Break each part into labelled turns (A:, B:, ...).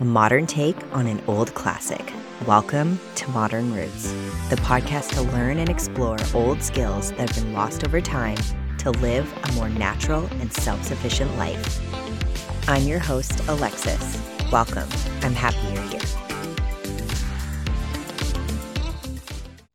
A: a modern take on an old classic. Welcome to Modern Roots, the podcast to learn and explore old skills that have been lost over time to live a more natural and self sufficient life. I'm your host, Alexis. Welcome. I'm happy you're here.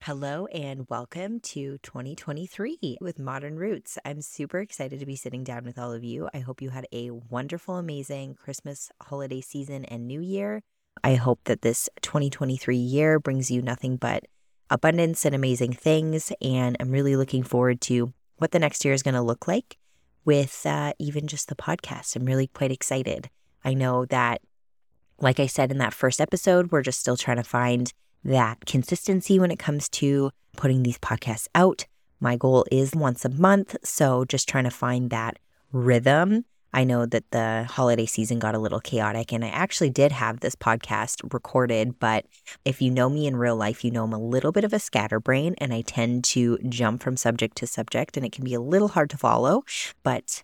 A: Hello and welcome to 2023 with Modern Roots. I'm super excited to be sitting down with all of you. I hope you had a wonderful, amazing Christmas holiday season and New Year. I hope that this 2023 year brings you nothing but abundance and amazing things. And I'm really looking forward to what the next year is going to look like with uh, even just the podcast. I'm really quite excited. I know that, like I said in that first episode, we're just still trying to find that consistency when it comes to putting these podcasts out. My goal is once a month. So just trying to find that rhythm. I know that the holiday season got a little chaotic, and I actually did have this podcast recorded. But if you know me in real life, you know I'm a little bit of a scatterbrain and I tend to jump from subject to subject, and it can be a little hard to follow. But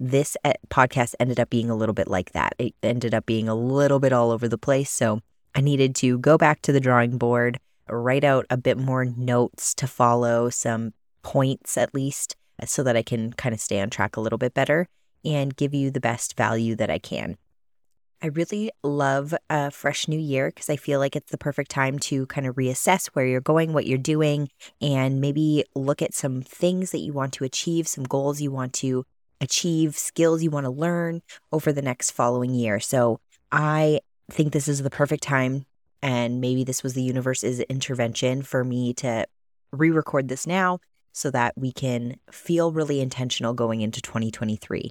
A: this eh, podcast ended up being a little bit like that. It ended up being a little bit all over the place. So I needed to go back to the drawing board, write out a bit more notes to follow, some points at least, uh, so that I can kind of stay on track a little bit better and give you the best value that I can. I really love a fresh new year because I feel like it's the perfect time to kind of reassess where you're going, what you're doing, and maybe look at some things that you want to achieve, some goals you want to achieve, skills you want to learn over the next following year. So I think this is the perfect time. And maybe this was the universe's intervention for me to re record this now so that we can feel really intentional going into 2023.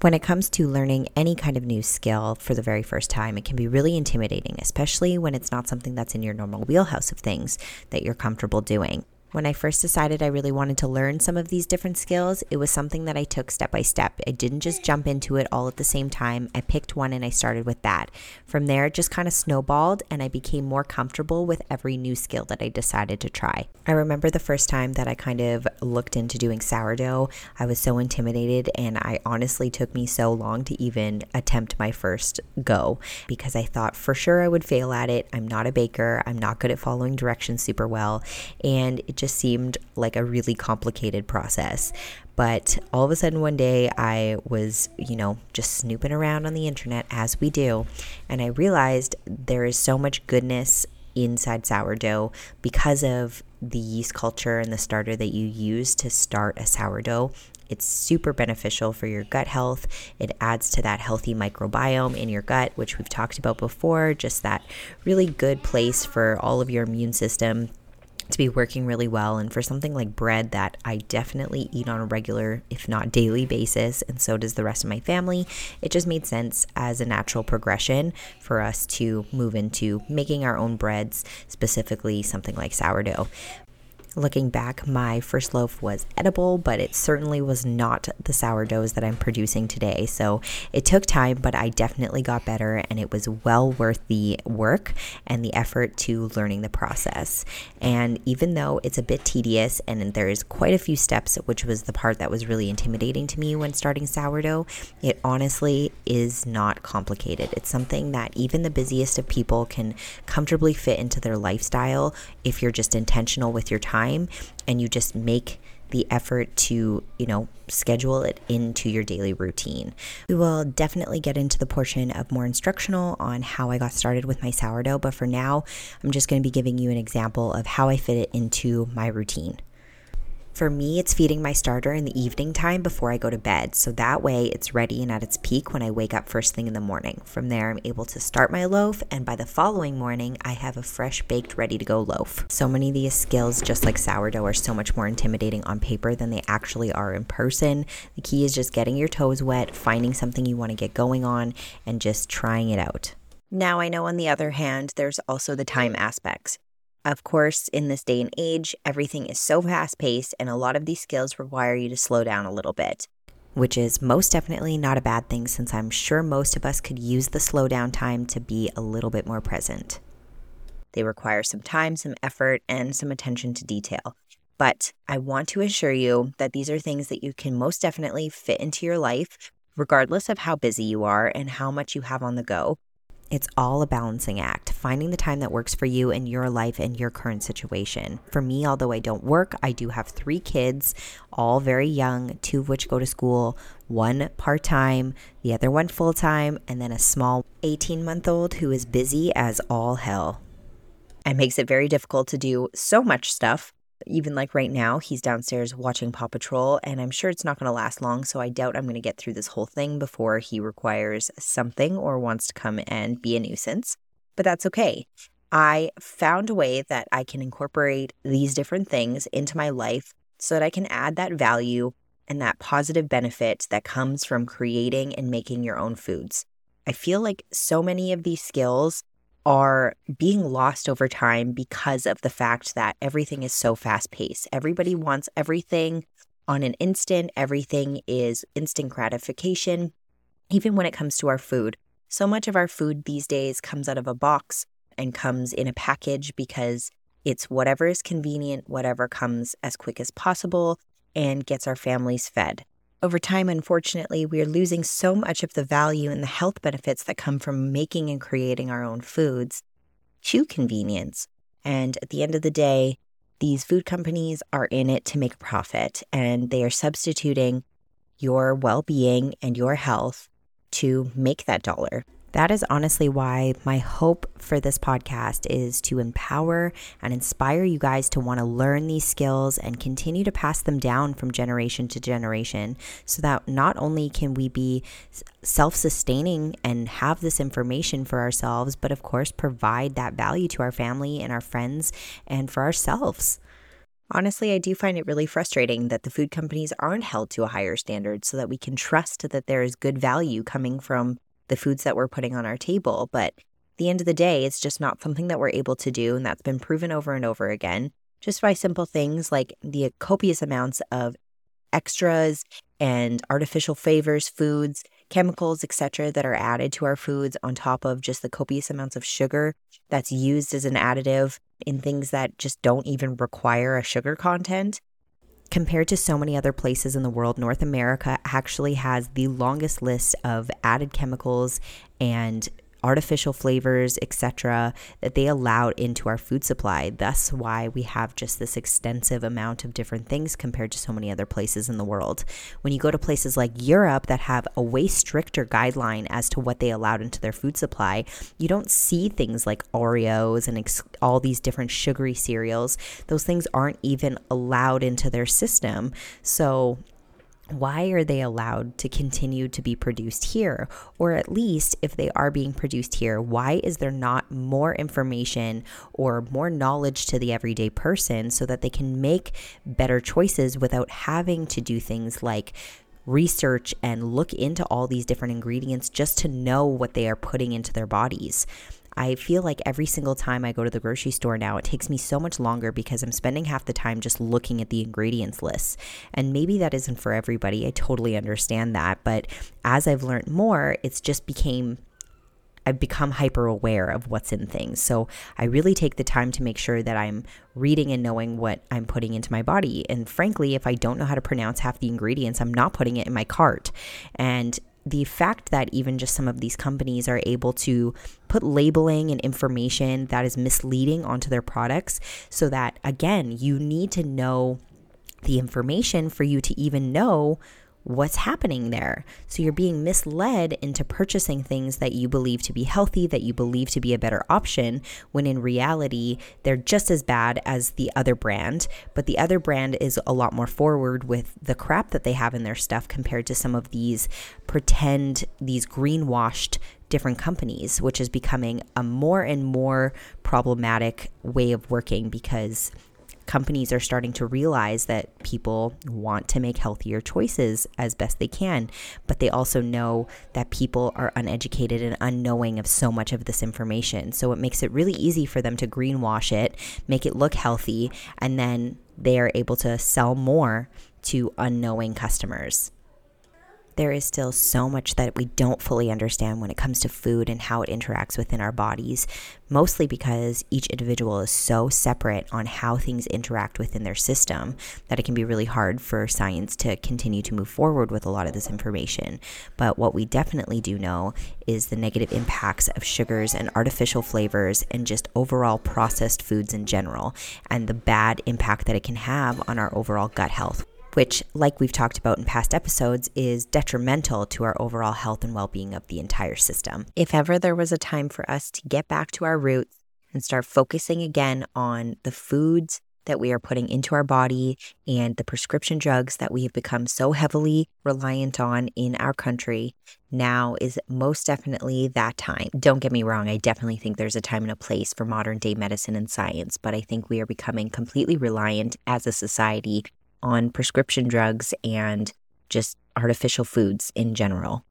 A: When it comes to learning any kind of new skill for the very first time, it can be really intimidating, especially when it's not something that's in your normal wheelhouse of things that you're comfortable doing. When I first decided I really wanted to learn some of these different skills, it was something that I took step by step. I didn't just jump into it all at the same time. I picked one and I started with that. From there, it just kind of snowballed and I became more comfortable with every new skill that I decided to try. I remember the first time that I kind of looked into doing sourdough, I was so intimidated and I honestly took me so long to even attempt my first go because I thought for sure I would fail at it. I'm not a baker, I'm not good at following directions super well. And it just seemed like a really complicated process. But all of a sudden, one day, I was, you know, just snooping around on the internet as we do, and I realized there is so much goodness inside sourdough because of the yeast culture and the starter that you use to start a sourdough. It's super beneficial for your gut health. It adds to that healthy microbiome in your gut, which we've talked about before, just that really good place for all of your immune system to be working really well. And for something like bread that I definitely eat on a regular, if not daily basis, and so does the rest of my family, it just made sense as a natural progression for us to move into making our own breads, specifically something like sourdough. Looking back, my first loaf was edible, but it certainly was not the sourdoughs that I'm producing today. So it took time, but I definitely got better and it was well worth the work and the effort to learning the process. And even though it's a bit tedious and there's quite a few steps, which was the part that was really intimidating to me when starting sourdough, it honestly is not complicated. It's something that even the busiest of people can comfortably fit into their lifestyle if you're just intentional with your time time and you just make the effort to, you know, schedule it into your daily routine. We will definitely get into the portion of more instructional on how I got started with my sourdough, but for now, I'm just going to be giving you an example of how I fit it into my routine. For me, it's feeding my starter in the evening time before I go to bed. So that way it's ready and at its peak when I wake up first thing in the morning. From there, I'm able to start my loaf, and by the following morning, I have a fresh baked, ready to go loaf. So many of these skills, just like sourdough, are so much more intimidating on paper than they actually are in person. The key is just getting your toes wet, finding something you want to get going on, and just trying it out. Now, I know on the other hand, there's also the time aspects. Of course, in this day and age, everything is so fast paced, and a lot of these skills require you to slow down a little bit, which is most definitely not a bad thing since I'm sure most of us could use the slowdown time to be a little bit more present. They require some time, some effort, and some attention to detail. But I want to assure you that these are things that you can most definitely fit into your life, regardless of how busy you are and how much you have on the go. It's all a balancing act, finding the time that works for you in your life and your current situation. For me, although I don't work, I do have three kids, all very young, two of which go to school, one part time, the other one full time, and then a small 18 month old who is busy as all hell. It makes it very difficult to do so much stuff even like right now, he's downstairs watching Paw Patrol, and I'm sure it's not going to last long. So I doubt I'm going to get through this whole thing before he requires something or wants to come and be a nuisance. But that's okay. I found a way that I can incorporate these different things into my life so that I can add that value and that positive benefit that comes from creating and making your own foods. I feel like so many of these skills are being lost over time because of the fact that everything is so fast paced. Everybody wants everything on an instant, everything is instant gratification, even when it comes to our food. So much of our food these days comes out of a box and comes in a package because it's whatever is convenient, whatever comes as quick as possible, and gets our families fed. Over time, unfortunately, we are losing so much of the value and the health benefits that come from making and creating our own foods to convenience. And at the end of the day, these food companies are in it to make a profit and they are substituting your well being and your health to make that dollar. That is honestly why my hope for this podcast is to empower and inspire you guys to want to learn these skills and continue to pass them down from generation to generation so that not only can we be self sustaining and have this information for ourselves, but of course, provide that value to our family and our friends and for ourselves. Honestly, I do find it really frustrating that the food companies aren't held to a higher standard so that we can trust that there is good value coming from the foods that we're putting on our table. But the end of the day, it's just not something that we're able to do. And that's been proven over and over again just by simple things like the copious amounts of extras and artificial flavors, foods, chemicals, etc., that are added to our foods on top of just the copious amounts of sugar that's used as an additive in things that just don't even require a sugar content. Compared to so many other places in the world, North America actually has the longest list of added chemicals and artificial flavors, etc., that they allowed into our food supply. Thus, why we have just this extensive amount of different things compared to so many other places in the world. When you go to places like Europe that have a way stricter guideline as to what they allowed into their food supply, you don't see things like Oreos and ex- all these different sugary cereals. Those things aren't even allowed into their system. So, why are they allowed to continue to be produced here? Or at least, if they are being produced here, why is there not more information or more knowledge to the everyday person so that they can make better choices without having to do things like research and look into all these different ingredients just to know what they are putting into their bodies? I feel like every single time I go to the grocery store now, it takes me so much longer because I'm spending half the time just looking at the ingredients lists. And maybe that isn't for everybody. I totally understand that. But as I've learned more, it's just became I've become hyper aware of what's in things. So I really take the time to make sure that I'm reading and knowing what I'm putting into my body. And frankly, if I don't know how to pronounce half the ingredients, I'm not putting it in my cart. And the fact that even just some of these companies are able to put labeling and information that is misleading onto their products so that again you need to know the information for you to even know what's happening there. So you're being misled into purchasing things that you believe to be healthy, that you believe to be a better option, when in reality, they're just as bad as the other brand. But the other brand is a lot more forward with the crap that they have in their stuff compared to some of these pretend, these greenwashed different companies, which is becoming a more and more problematic way of working because companies are starting to realize that people want to make healthier choices as best they can, but they also know that people are uneducated and unknowing of so much of this information. So it makes it really easy for them to greenwash it, make it look healthy, and then they are able to sell more to unknowing customers. There is still so much that we don't fully understand when it comes to food and how it interacts within our bodies, mostly because each individual is so separate on how things interact within their system that it can be really hard for science to continue to move forward with a lot of this information. But what we definitely do know is the negative impacts of sugars and artificial flavors and just overall processed foods in general, and the bad impact that it can have on our overall gut health which, like we've talked about in past episodes, is detrimental to our overall health and well being of the entire system. If ever there was a time for us to get back to our roots and start focusing again on the foods that we are putting into our body and the prescription drugs that we have become so heavily reliant on in our country, now is most definitely that time. Don't get me wrong, I definitely think there's a time and a place for modern day medicine and science, but I think we are becoming completely reliant as a society on prescription drugs and just artificial foods in general.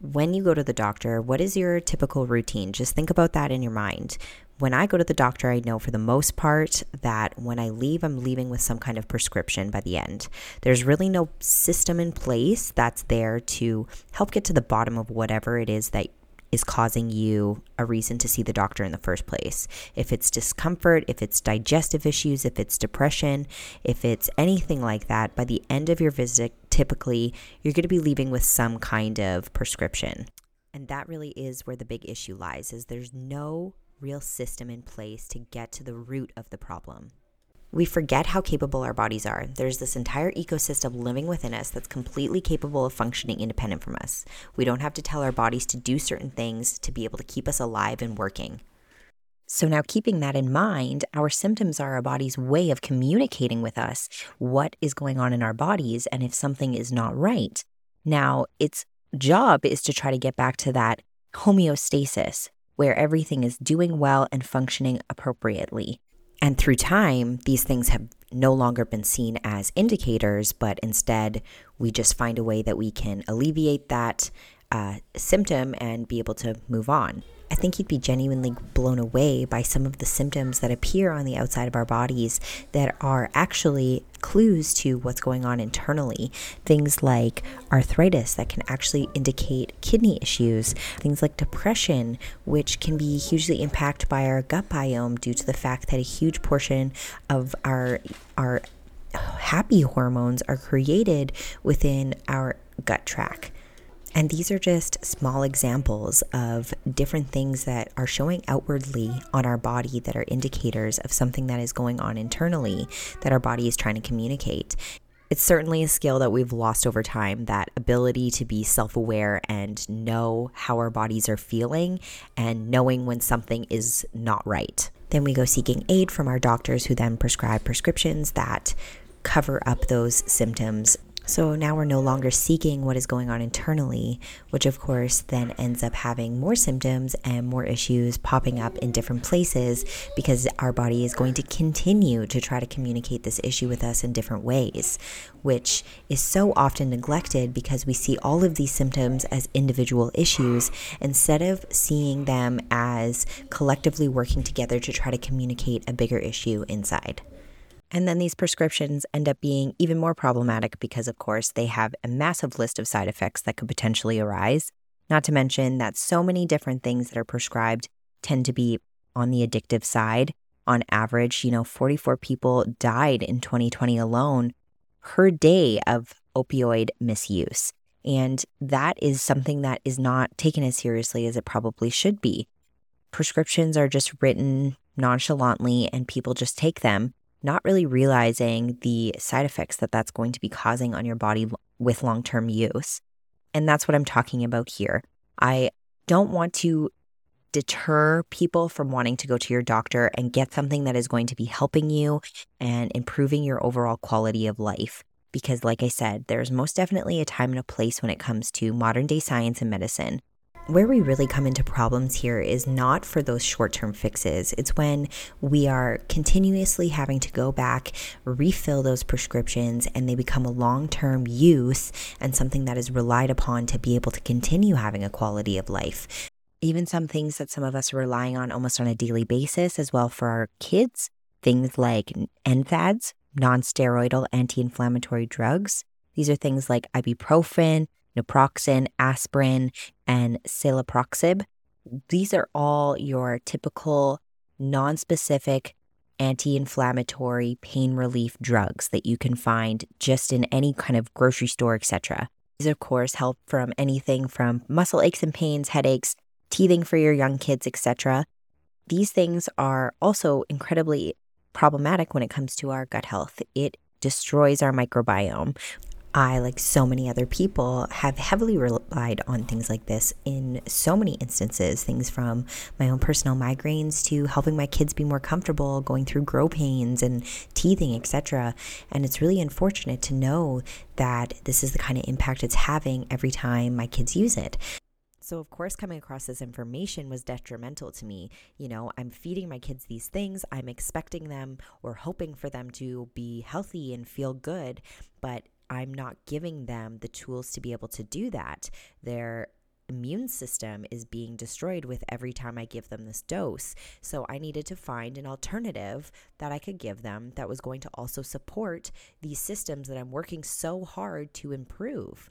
A: When you go to the doctor, what is your typical routine? Just think about that in your mind. When I go to the doctor, I know for the most part that when I leave, I'm leaving with some kind of prescription by the end. There's really no system in place that's there to help get to the bottom of whatever it is that is causing you a reason to see the doctor in the first place. If it's discomfort, if it's digestive issues, if it's depression, if it's anything like that, by the end of your visit, typically you're going to be leaving with some kind of prescription. And that really is where the big issue lies is there's no real system in place to get to the root of the problem we forget how capable our bodies are. There's this entire ecosystem living within us that's completely capable of functioning independent from us. We don't have to tell our bodies to do certain things to be able to keep us alive and working. So, now keeping that in mind, our symptoms are our body's way of communicating with us what is going on in our bodies and if something is not right. Now, its job is to try to get back to that homeostasis where everything is doing well and functioning appropriately. And through time, these things have no longer been seen as indicators, but instead, we just find a way that we can alleviate that uh, symptom and be able to move on. I think you'd be genuinely blown away by some of the symptoms that appear on the outside of our bodies that are actually clues to what's going on internally. Things like arthritis that can actually indicate kidney issues, things like depression, which can be hugely impacted by our gut biome due to the fact that a huge portion of our our happy hormones are created within our gut tract. And these are just small examples of different things that are showing outwardly on our body that are indicators of something that is going on internally that our body is trying to communicate. It's certainly a skill that we've lost over time that ability to be self aware and know how our bodies are feeling and knowing when something is not right. Then we go seeking aid from our doctors who then prescribe prescriptions that cover up those symptoms so now we're no longer seeking what is going on internally, which of course then ends up having more symptoms and more issues popping up in different places because our body is going to continue to try to communicate this issue with us in different ways, which is so often neglected because we see all of these symptoms as individual issues instead of seeing them as collectively working together to try to communicate a bigger issue inside. And then these prescriptions end up being even more problematic because, of course, they have a massive list of side effects that could potentially arise. Not to mention that so many different things that are prescribed tend to be on the addictive side. On average, you know, 44 people died in 2020 alone per day of opioid misuse. And that is something that is not taken as seriously as it probably should be. Prescriptions are just written nonchalantly and people just take them not really realizing the side effects that that's going to be causing on your body with long term use. And that's what I'm talking about here. I don't want to deter people from wanting to go to your doctor and get something that is going to be helping you and improving your overall quality of life. Because, like I said, there's most definitely a time and a place when it comes to modern day science and medicine. Where we really come into problems here is not for those short term fixes. It's when we are continuously having to go back, refill those prescriptions, and they become a long term use and something that is relied upon to be able to continue having a quality of life. Even some things that some of us are relying on almost on a daily basis as well for our kids, things like NSAIDs, non steroidal anti inflammatory drugs. These are things like ibuprofen, naproxen, aspirin, and celecoxib. These are all your typical non-specific anti-inflammatory pain relief drugs that you can find just in any kind of grocery store, etc. These of course help from anything from muscle aches and pains, headaches, teething for your young kids, etc. These things are also incredibly problematic when it comes to our gut health. It destroys our microbiome. I, like so many other people, have heavily relied on things like this in so many instances. Things from my own personal migraines to helping my kids be more comfortable going through grow pains and teething, etc. And it's really unfortunate to know that this is the kind of impact it's having every time my kids use it. So, of course, coming across this information was detrimental to me. You know, I'm feeding my kids these things, I'm expecting them or hoping for them to be healthy and feel good, but I'm not giving them the tools to be able to do that. Their immune system is being destroyed with every time I give them this dose. So I needed to find an alternative that I could give them that was going to also support these systems that I'm working so hard to improve.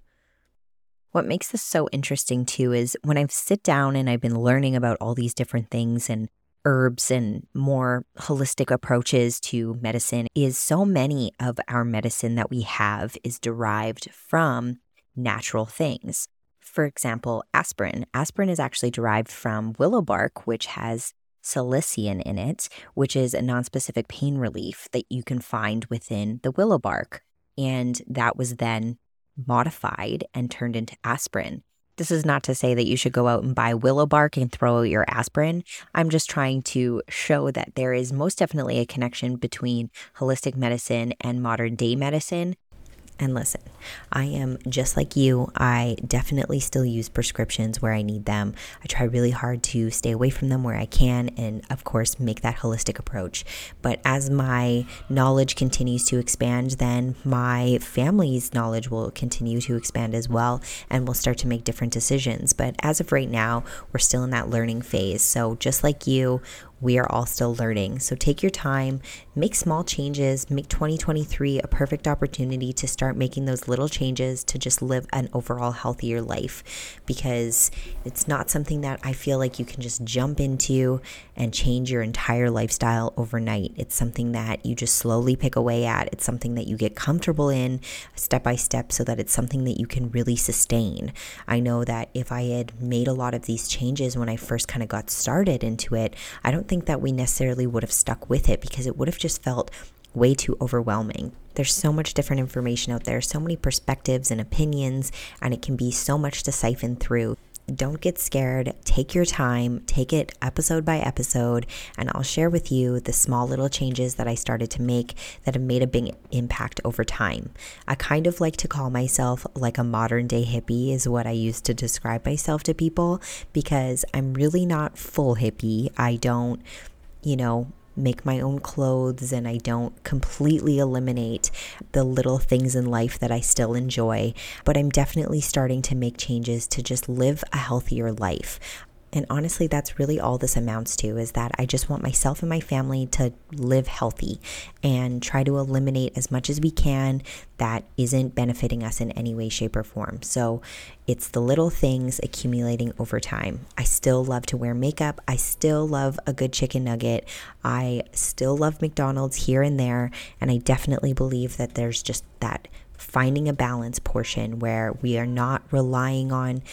A: What makes this so interesting too is when I sit down and I've been learning about all these different things and herbs and more holistic approaches to medicine is so many of our medicine that we have is derived from natural things. For example, aspirin. Aspirin is actually derived from willow bark, which has salicin in it, which is a nonspecific pain relief that you can find within the willow bark. And that was then modified and turned into aspirin. This is not to say that you should go out and buy willow bark and throw out your aspirin. I'm just trying to show that there is most definitely a connection between holistic medicine and modern day medicine. And listen, I am just like you. I definitely still use prescriptions where I need them. I try really hard to stay away from them where I can, and of course, make that holistic approach. But as my knowledge continues to expand, then my family's knowledge will continue to expand as well, and we'll start to make different decisions. But as of right now, we're still in that learning phase. So, just like you, we are all still learning. So take your time, make small changes, make 2023 a perfect opportunity to start making those little changes to just live an overall healthier life because it's not something that I feel like you can just jump into and change your entire lifestyle overnight. It's something that you just slowly pick away at. It's something that you get comfortable in step by step so that it's something that you can really sustain. I know that if I had made a lot of these changes when I first kind of got started into it, I don't think that we necessarily would have stuck with it because it would have just felt way too overwhelming. There's so much different information out there, so many perspectives and opinions, and it can be so much to siphon through. Don't get scared. Take your time, take it episode by episode, and I'll share with you the small little changes that I started to make that have made a big impact over time. I kind of like to call myself like a modern day hippie, is what I used to describe myself to people, because I'm really not full hippie. I don't, you know, make my own clothes and I don't completely eliminate the little things in life that I still enjoy, but I'm definitely starting to make changes to just live a healthier life. And honestly, that's really all this amounts to is that I just want myself and my family to live healthy and try to eliminate as much as we can that isn't benefiting us in any way, shape, or form. So it's the little things accumulating over time. I still love to wear makeup. I still love a good chicken nugget. I still love McDonald's here and there. And I definitely believe that there's just that finding a balance portion where we are not relying on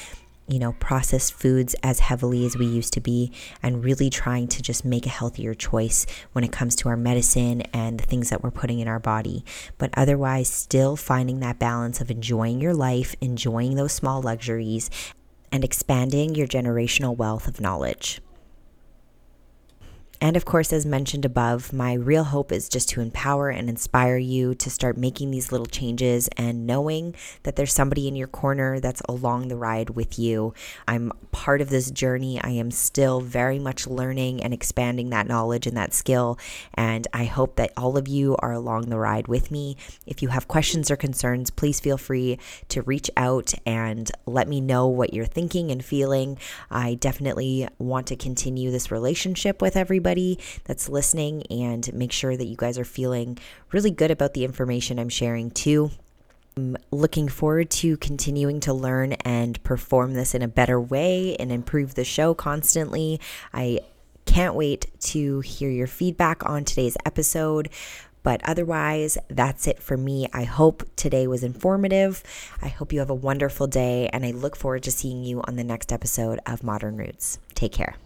A: you know, processed foods as heavily as we used to be, and really trying to just make a healthier choice when it comes to our medicine and the things that we're putting in our body. But otherwise, still finding that balance of enjoying your life, enjoying those small luxuries, and expanding your generational wealth of knowledge. And of course, as mentioned above, my real hope is just to empower and inspire you to start making these little changes and knowing that there's somebody in your corner that's along the ride with you. I'm part of this journey. I am still very much learning and expanding that knowledge and that skill. And I hope that all of you are along the ride with me. If you have questions or concerns, please feel free to reach out and let me know what you're thinking and feeling. I definitely want to continue this relationship with everybody that's listening and make sure that you guys are feeling really good about the information I'm sharing too. I'm looking forward to continuing to learn and perform this in a better way and improve the show constantly. I can't wait to hear your feedback on today's episode. But otherwise, that's it for me. I hope today was informative. I hope you have a wonderful day, and I look forward to seeing you on the next episode of Modern Roots. Take care.